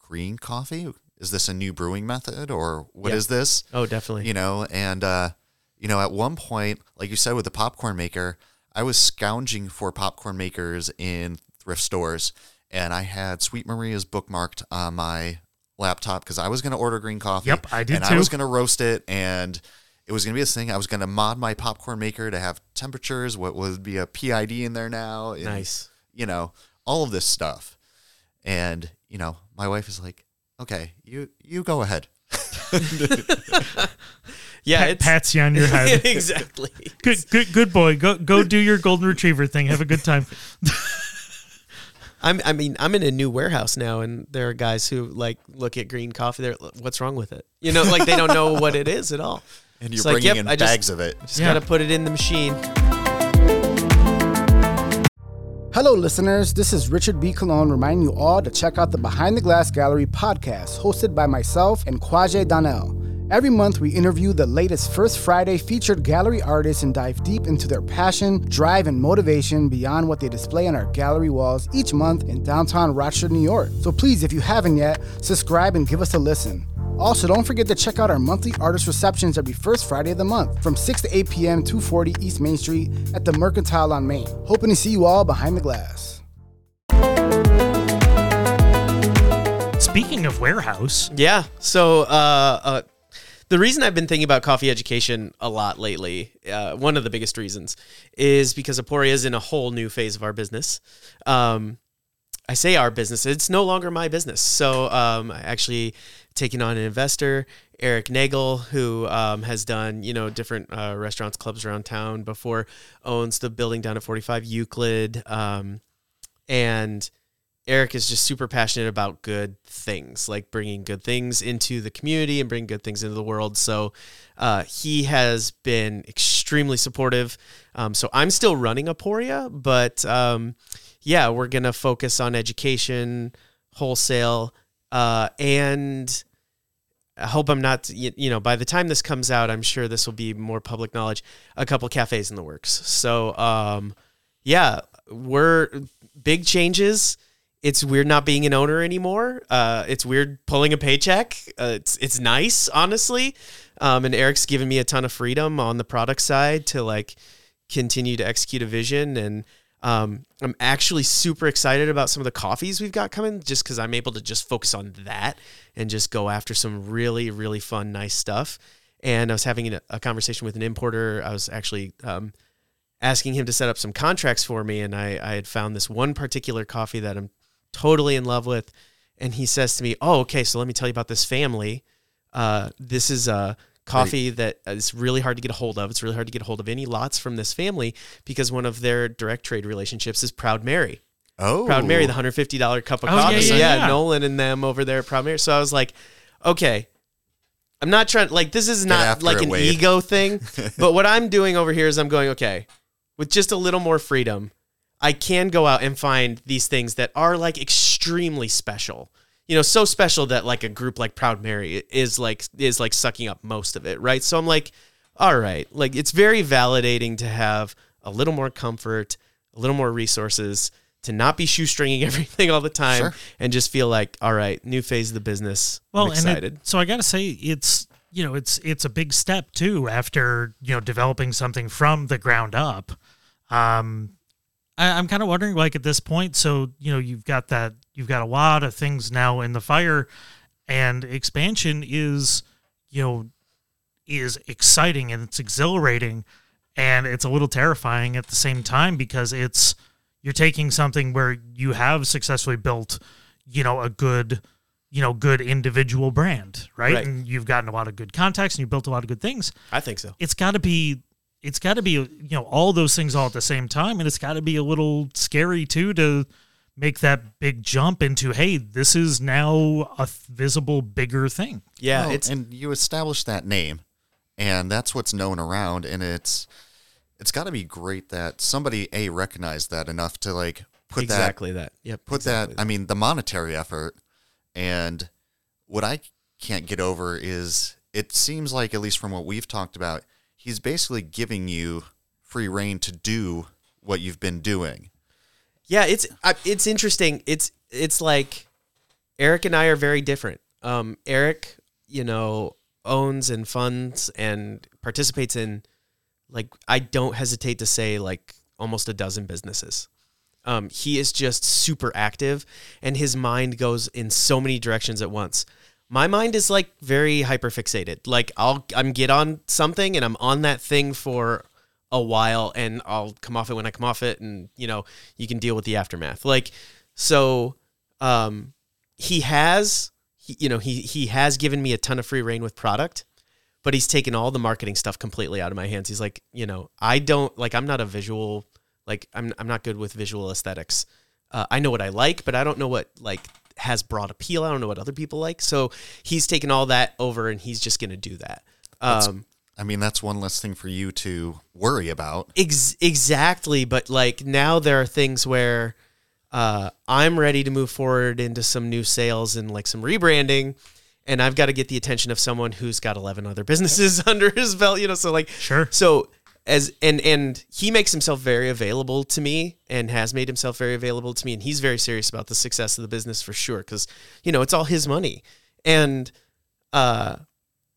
green coffee? Is this a new brewing method, or what is Yeah. this? Oh, definitely. You know, and uh, you know, at one point, like you said with the popcorn maker, I was scounging for popcorn makers in thrift stores, and I had Sweet Maria's bookmarked on my laptop because I was going to order green coffee. Yep, I did and too. I was going to roast it, and it was going to be this thing. I was going to mod my popcorn maker to have temperatures, what would be a PID in there now. and, Nice. You know, all of this stuff. And, you know, my wife is like, okay, you, you go ahead. <laughs> Yeah, Pat, it's pats you on your head. <laughs> exactly. good, good, good boy. Go, go do your golden retriever thing. Have a good time. <laughs> I'm. I mean, I'm in a new warehouse now, and there are guys who like look at green coffee. They're, what's wrong with it? You know, like they don't know what it is at all. <laughs> And you're It's like, bringing yep, in I just- bags of it. Just Yeah. gotta put it in the machine. Hello, listeners. This is Richard B. Colón reminding you all to check out the Behind the Glass Gallery podcast hosted by myself and Quajay Donnell. Every month, we interview the latest First Friday featured gallery artists and dive deep into their passion, drive, and motivation beyond what they display on our gallery walls each month in downtown Rochester, New York. So please, if you haven't yet, subscribe and give us a listen. Also, don't forget to check out our monthly artist receptions every first Friday of the month from 6 to 8 p.m. 240 East Main Street at the Mercantile on Main. Hoping to see you all behind the glass. Speaking of warehouse, Yeah. So, uh, uh, the reason I've been thinking about coffee education a lot lately, uh, one of the biggest reasons, is because Aporia is in a whole new phase of our business. Um, I say our business; it's no longer my business. So, um, I actually taking on an investor, Eric Nagel, who um, has done you know different uh, restaurants, clubs around town before, owns the building down at 45 Euclid, um, and Eric is just super passionate about good things, like bringing good things into the community and bringing good things into the world. So uh, he has been extremely supportive. Um, so I'm still running Aporia, but um, yeah, we're gonna focus on education, wholesale, uh, and I hope I'm not, you, you know, by the time this comes out, I'm sure this will be more public knowledge. A couple cafes in the works. So, um, yeah, we're big changes. It's weird not being an owner anymore. Uh, it's weird pulling a paycheck. Uh, it's it's nice, honestly. Um, and Eric's given me a ton of freedom on the product side to like continue to execute a vision and um, I'm actually super excited about some of the coffees we've got coming just because I'm able to just focus on that and just go after some really, really fun, nice stuff. And I was having a, conversation with an importer. I was actually um, asking him to set up some contracts for me. And I, I had found this one particular coffee that I'm totally in love with. And he says to me, Oh, okay, so let me tell you about this family. Uh, this is a coffee that is really hard to get a hold of. It's really hard to get a hold of any lots from this family because one of their direct trade relationships is Proud Mary. Oh, Proud Mary, the hundred fifty dollar cup of Oh, coffee. yeah, Yeah, yeah. Nolan and them over there at Proud Mary. So I was like, okay, I'm not trying. Like this is not like an Wade. ego thing, but what I'm doing over here is I'm going okay with just a little more freedom. I can go out and find these things that are like extremely special. You know, so special that like a group like Proud Mary is like is like sucking up most of it, right? So I'm like, all right, like it's very validating to have a little more comfort, a little more resources, to not be shoestringing <laughs> everything all the time, Sure. and just feel like, all right, new phase of the business. Well, I'm and excited. it, so I got to say, it's you know, it's it's a big step too after you know developing something from the ground up. Um, I, I'm kind of wondering, like at this point, so you know, you've got that, you've got a lot of things now in the fire, and expansion is, you know, is exciting and it's exhilarating, and it's a little terrifying at the same time because it's you're taking something where you have successfully built, you know, a good you know, good individual brand, right? Right. And you've gotten a lot of good contacts and you built a lot of good things. I think so. It's got to be, it's got to be, you know, all those things all at the same time. And it's got to be a little scary too to make that big jump into, hey, this is now a visible, bigger thing. Yeah, Well, it's and you establish that name, and that's what's known around, and it's it's got to be great that somebody a recognized that enough to like put that exactly that. Yep. put exactly that i mean the monetary effort and what i can't get over is it seems like at least from what we've talked about he's basically giving you free reign to do what you've been doing Yeah, it's it's interesting. It's it's like Eric and I are very different. Um, Eric, you know, owns and funds and participates in like I don't hesitate to say like almost a dozen businesses. Um, he is just super active, and his mind goes in so many directions at once. My mind is like very hyper fixated. Like I'll I'm get on something and I'm on that thing for a while and I'll come off it when I come off it and you know you can deal with the aftermath. Like so um he has he, you know he he has given me a ton of free reign with product but he's taken all the marketing stuff completely out of my hands. He's like you know I don't like I'm not a visual like I'm I'm not good with visual aesthetics. Uh, I know what I like but I don't know what like has broad appeal I don't know what other people like so he's taken all that over and he's just going to do that um i mean that's one less thing for you to worry about Ex- exactly, but like now there are things where uh, I'm ready to move forward into some new sales and like some rebranding, and I've got to get the attention of someone who's got 11 other <laughs> businesses under his belt, you know. So like, Sure. So as and and he makes himself very available to me and has made himself very available to me, and he's very serious about the success of the business for sure because you know it's all his money, and uh,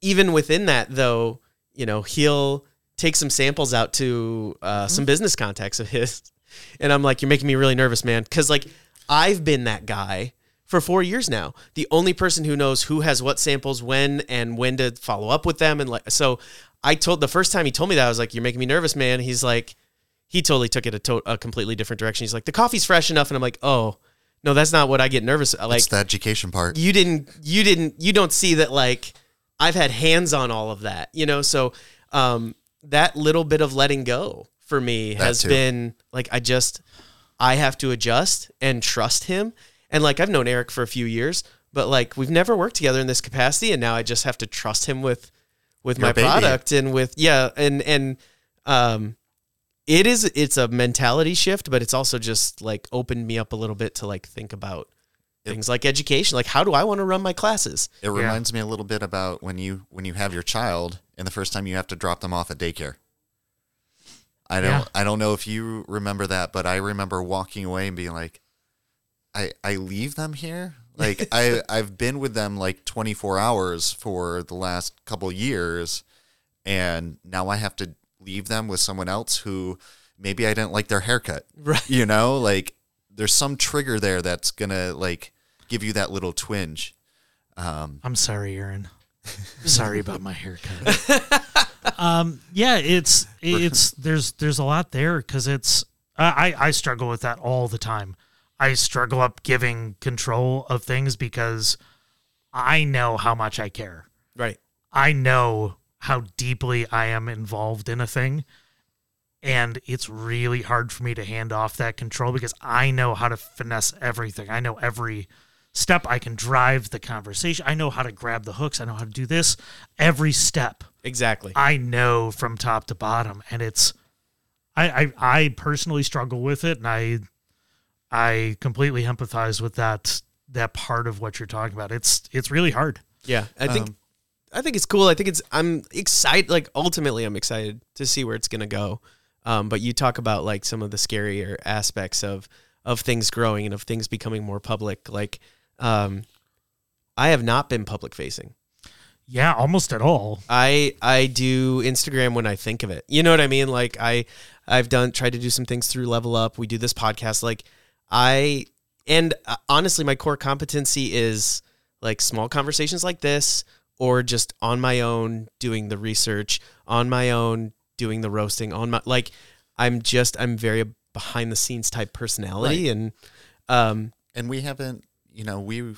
even within that though you know he'll take some samples out to uh, some business contacts of his. <laughs> And i'm like you're making me really nervous man. Because like i've been that guy for four years now. The only person who knows who has what samples when and when to follow up with them and like so i told the first time he told me that i was like you're making me nervous man. He's like he totally took it a, to- a completely different direction. He's like the coffee's fresh enough. And i'm like oh no that's not what i get nervous like it's the education part. you didn't you didn't you don't see that like I've had hands on all of that, you know, so um that little bit of letting go for me That has too. been like I just I have to adjust and trust him. And like I've known Eric for a few years, but like we've never worked together in this capacity and now I just have to trust him with with Your my baby. product and with yeah, and and um it is it's a mentality shift, but it's also just like opened me up a little bit to like think about things like education. Like how do I want to run my classes? It reminds me a little bit about when you when you have your child and the first time you have to drop them off at daycare. I don't Yeah. I don't know if you remember that, but I remember walking away and being like, I I leave them here. Like <laughs> I I've been with them like 24 hours for the last couple years, and now I have to leave them with someone else who maybe I didn't like their haircut. Right. You know, like there's some trigger there that's gonna like give you that little twinge. Um, I'm sorry, Aaron. <laughs> sorry about my haircut. <laughs> um, yeah, it's it's there's there's a lot there because it's I I struggle with that all the time. I struggle up giving control of things because I know how much I care. Right. I know how deeply I am involved in a thing. And it's really hard for me to hand off that control because I know how to finesse everything. I know every step. I can drive the conversation. I know how to grab the hooks. I know how to do this. Every step Exactly. I know from top to bottom. And it's I I, I personally struggle with it and I I completely empathize with that that part of what you're talking about. It's it's really hard. Yeah, I think Um, I think it's cool. I think it's I'm excited. Like ultimately, I'm excited to see where it's gonna go. Um, but you talk about like some of the scarier aspects of of things growing and of things becoming more public. Like, um, I have not been public facing. Yeah, almost at all. I I do Instagram when I think of it. You know what I mean? Like I I've done tried to do some things through Level Up. We do this podcast. Like I and uh, honestly, my core competency is like small conversations like this, or just on my own doing the research, on my own doing the roasting, on my like I'm just I'm very behind the scenes type personality, and um and we haven't you know we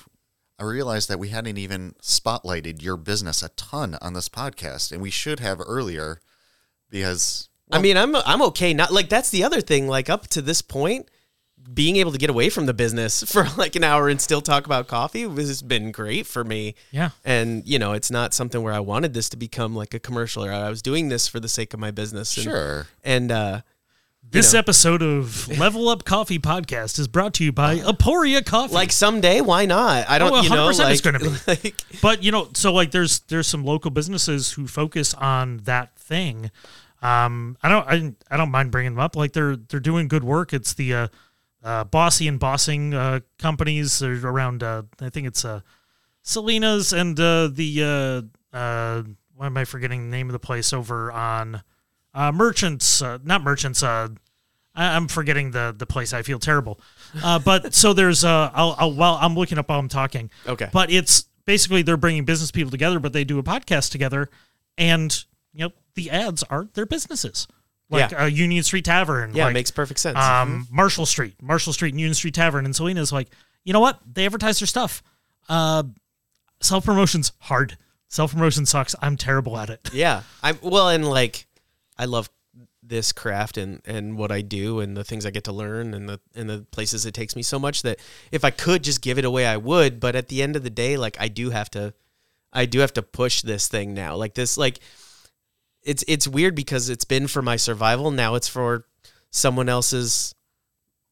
i realized that we hadn't even spotlighted your business a ton on this podcast and we should have earlier because I mean, I'm I'm okay. Not like that's the other thing. Like up to this point, being able to get away from the business <laughs> for like an hour and still talk about coffee has been great for me. Yeah. And you know, it's not something where I wanted this to become like a commercial or I was doing this for the sake of my business. And, sure And uh, This know. episode of <laughs> Level Up Coffee Podcast is brought to you by Aporia Coffee. like someday, why not? I don't. Oh, you know, 100% like, it's gonna be. <laughs> like but you know, so like there's there's some local businesses who focus on that thing. Um, I don't I, I don't mind bringing them up. Like they're they're doing good work. It's the uh, uh, Bossy and Bossing uh, companies. Around. Uh, I think it's uh, Selena's and uh, the uh, uh, why am I forgetting the name of the place over on uh, Merchants? Uh, not Merchants. Uh, I, I'm forgetting the the place. I feel terrible. Uh, but so there's uh, I'll, I'll while I'm looking up while I'm talking. Okay. But it's basically they're bringing business people together, but they do a podcast together, and you know the ads are their businesses, like Yeah. uh, Union Street Tavern. yeah, like, it makes perfect sense. um, Marshall Street, Marshall Street, and Union Street Tavern, and Selena's like, you know what? They advertise their stuff. Uh, Self promotion's hard. Self promotion sucks. I'm terrible at it. Yeah. <laughs> I'm well and like I love this craft and and what I do and the things I get to learn and the and the places it takes me so much that if I could just give it away I would, but at the end of the day like I do have to I do have to push this thing now. Like this like it's it's weird because it's been for my survival, now it's for someone else's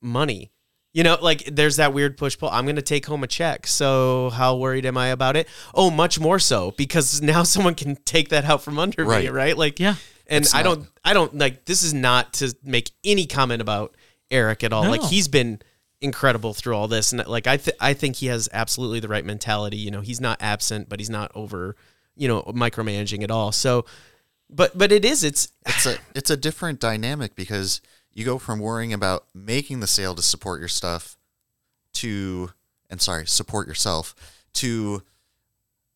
money. You know, like there's that weird push pull. I'm going to take home a check. So how worried am I about it? Oh, much more so because <laughs> now someone can take that out from under me, Right. right? Like, Yeah. And I not- don't, I don't like. This is not to make any comment about Eric at all. No. Like he's been incredible through all this, and like I, th- I think he has absolutely the right mentality. You know, he's not absent, but he's not over, you know, micromanaging at all. So, but but it is. It's it's a it's a different dynamic because you go from worrying about making the sale to support your stuff to and sorry support yourself to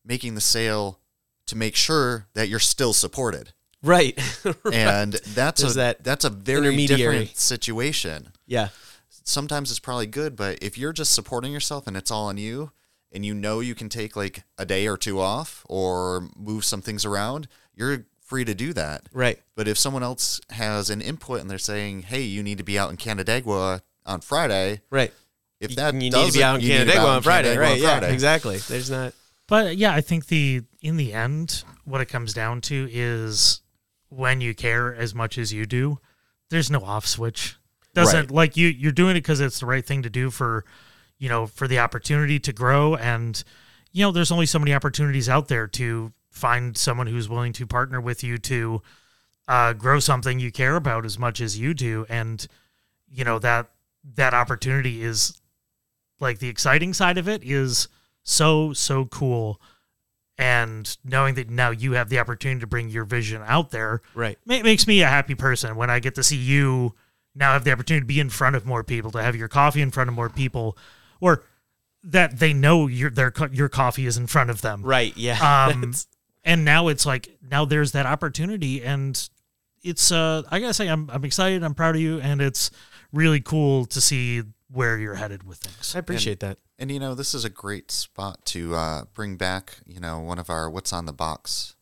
making the sale to make sure that you're still supported right. <laughs> and that's a that that's a very different situation yeah. sometimes it's probably good but if you're just supporting yourself and it's all on you and you know you can take like a day or two off or move some things around you're free to do that Right. but if someone else has an input and they're saying, "Hey, you need to be out in Canandaigua on Friday," Right. if that you need to be out in you need to be Canandaigua on Friday, Canandaigua right? on Yeah, exactly. There's not. But yeah, I think the in the end, what it comes down to is when you care as much as you do, there's no off switch. Doesn't Right. like you you're doing it because it's the right thing to do for you know for the opportunity to grow and you know there's only so many opportunities out there to find someone who's willing to partner with you to uh, grow something you care about as much as you do and you know that that opportunity is like the exciting side of it is so so cool and knowing that now you have the opportunity to bring your vision out there Right. ma- makes me a happy person when i get to see you now have the opportunity to be in front of more people to have your coffee in front of more people or that they know your their your coffee is in front of them Right. Yeah. um <laughs> and now it's like now there's that opportunity and it's uh i gotta say i'm, I'm excited i'm proud of you and it's really cool to see where you're headed with things I appreciate that. And you know, this is a great spot to uh, bring back, you know, one of our "What's on the Box"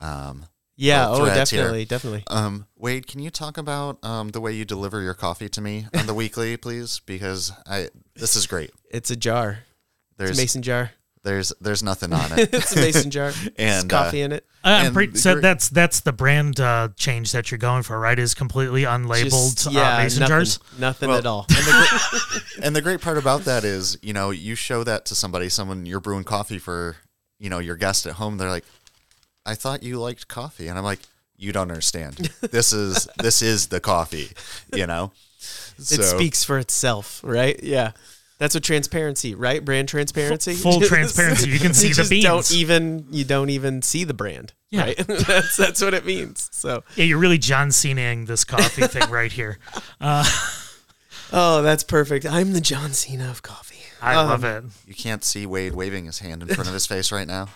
Um, Yeah. Oh, threads here. definitely, definitely. Um, Wade, can you talk about um, the way you deliver your coffee to me on the <laughs> weekly, please? Because I this is great. It's a jar. It's There's a mason jar. There's there's nothing on <laughs> it. it's a mason jar. <laughs> And, It's coffee in it. I'm pretty so that's that's the brand uh, change that you're going for, right? Is completely unlabeled Just, uh, mason nothing, jars. Nothing Well, at all. And the, great, and the great part about that is, you know, you show that to somebody, someone you're brewing coffee for, you know, your guest at home. They're like, "I thought you liked coffee," and I'm like, "You don't understand. This is <laughs> this is the coffee." You know, it speaks for itself, right? Yeah. That's what transparency, right? Brand transparency. full <laughs> transparency. You can <laughs> see the just beans. Don't even you don't even see the brand. Yeah. Right. <laughs> that's that's what it means. So Yeah, you're really John Cenaing this coffee thing right here. oh, that's perfect. I'm the John Cena of coffee. I Um, love it. You can't see Wade waving his hand in front of his face right now.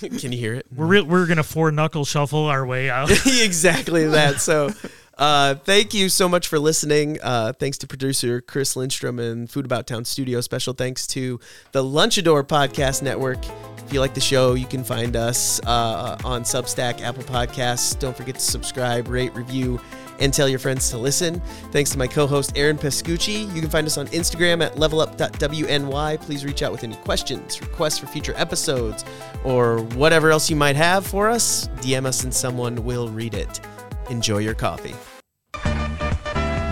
Can you hear it? We're re- we're gonna four knuckle shuffle our way out. exactly that. So, uh, thank you so much for listening. Uh, thanks to producer Chris Lindstrom and Food About Town Studio. Special thanks to the Lunchador Podcast Network. If you like the show, you can find us uh, on Substack, Apple Podcasts. Don't forget to subscribe, rate, review, and tell your friends to listen. Thanks to my co-host Aaron Pascucci. You can find us on Instagram at levelup.wny. Please reach out with any questions, requests for future episodes, or whatever else you might have for us. DM us and someone will read it. Enjoy your coffee.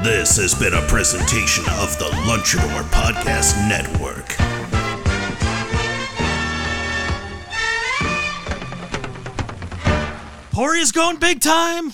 This has been a presentation of the Lunchador Podcast Network. Pori is going big time.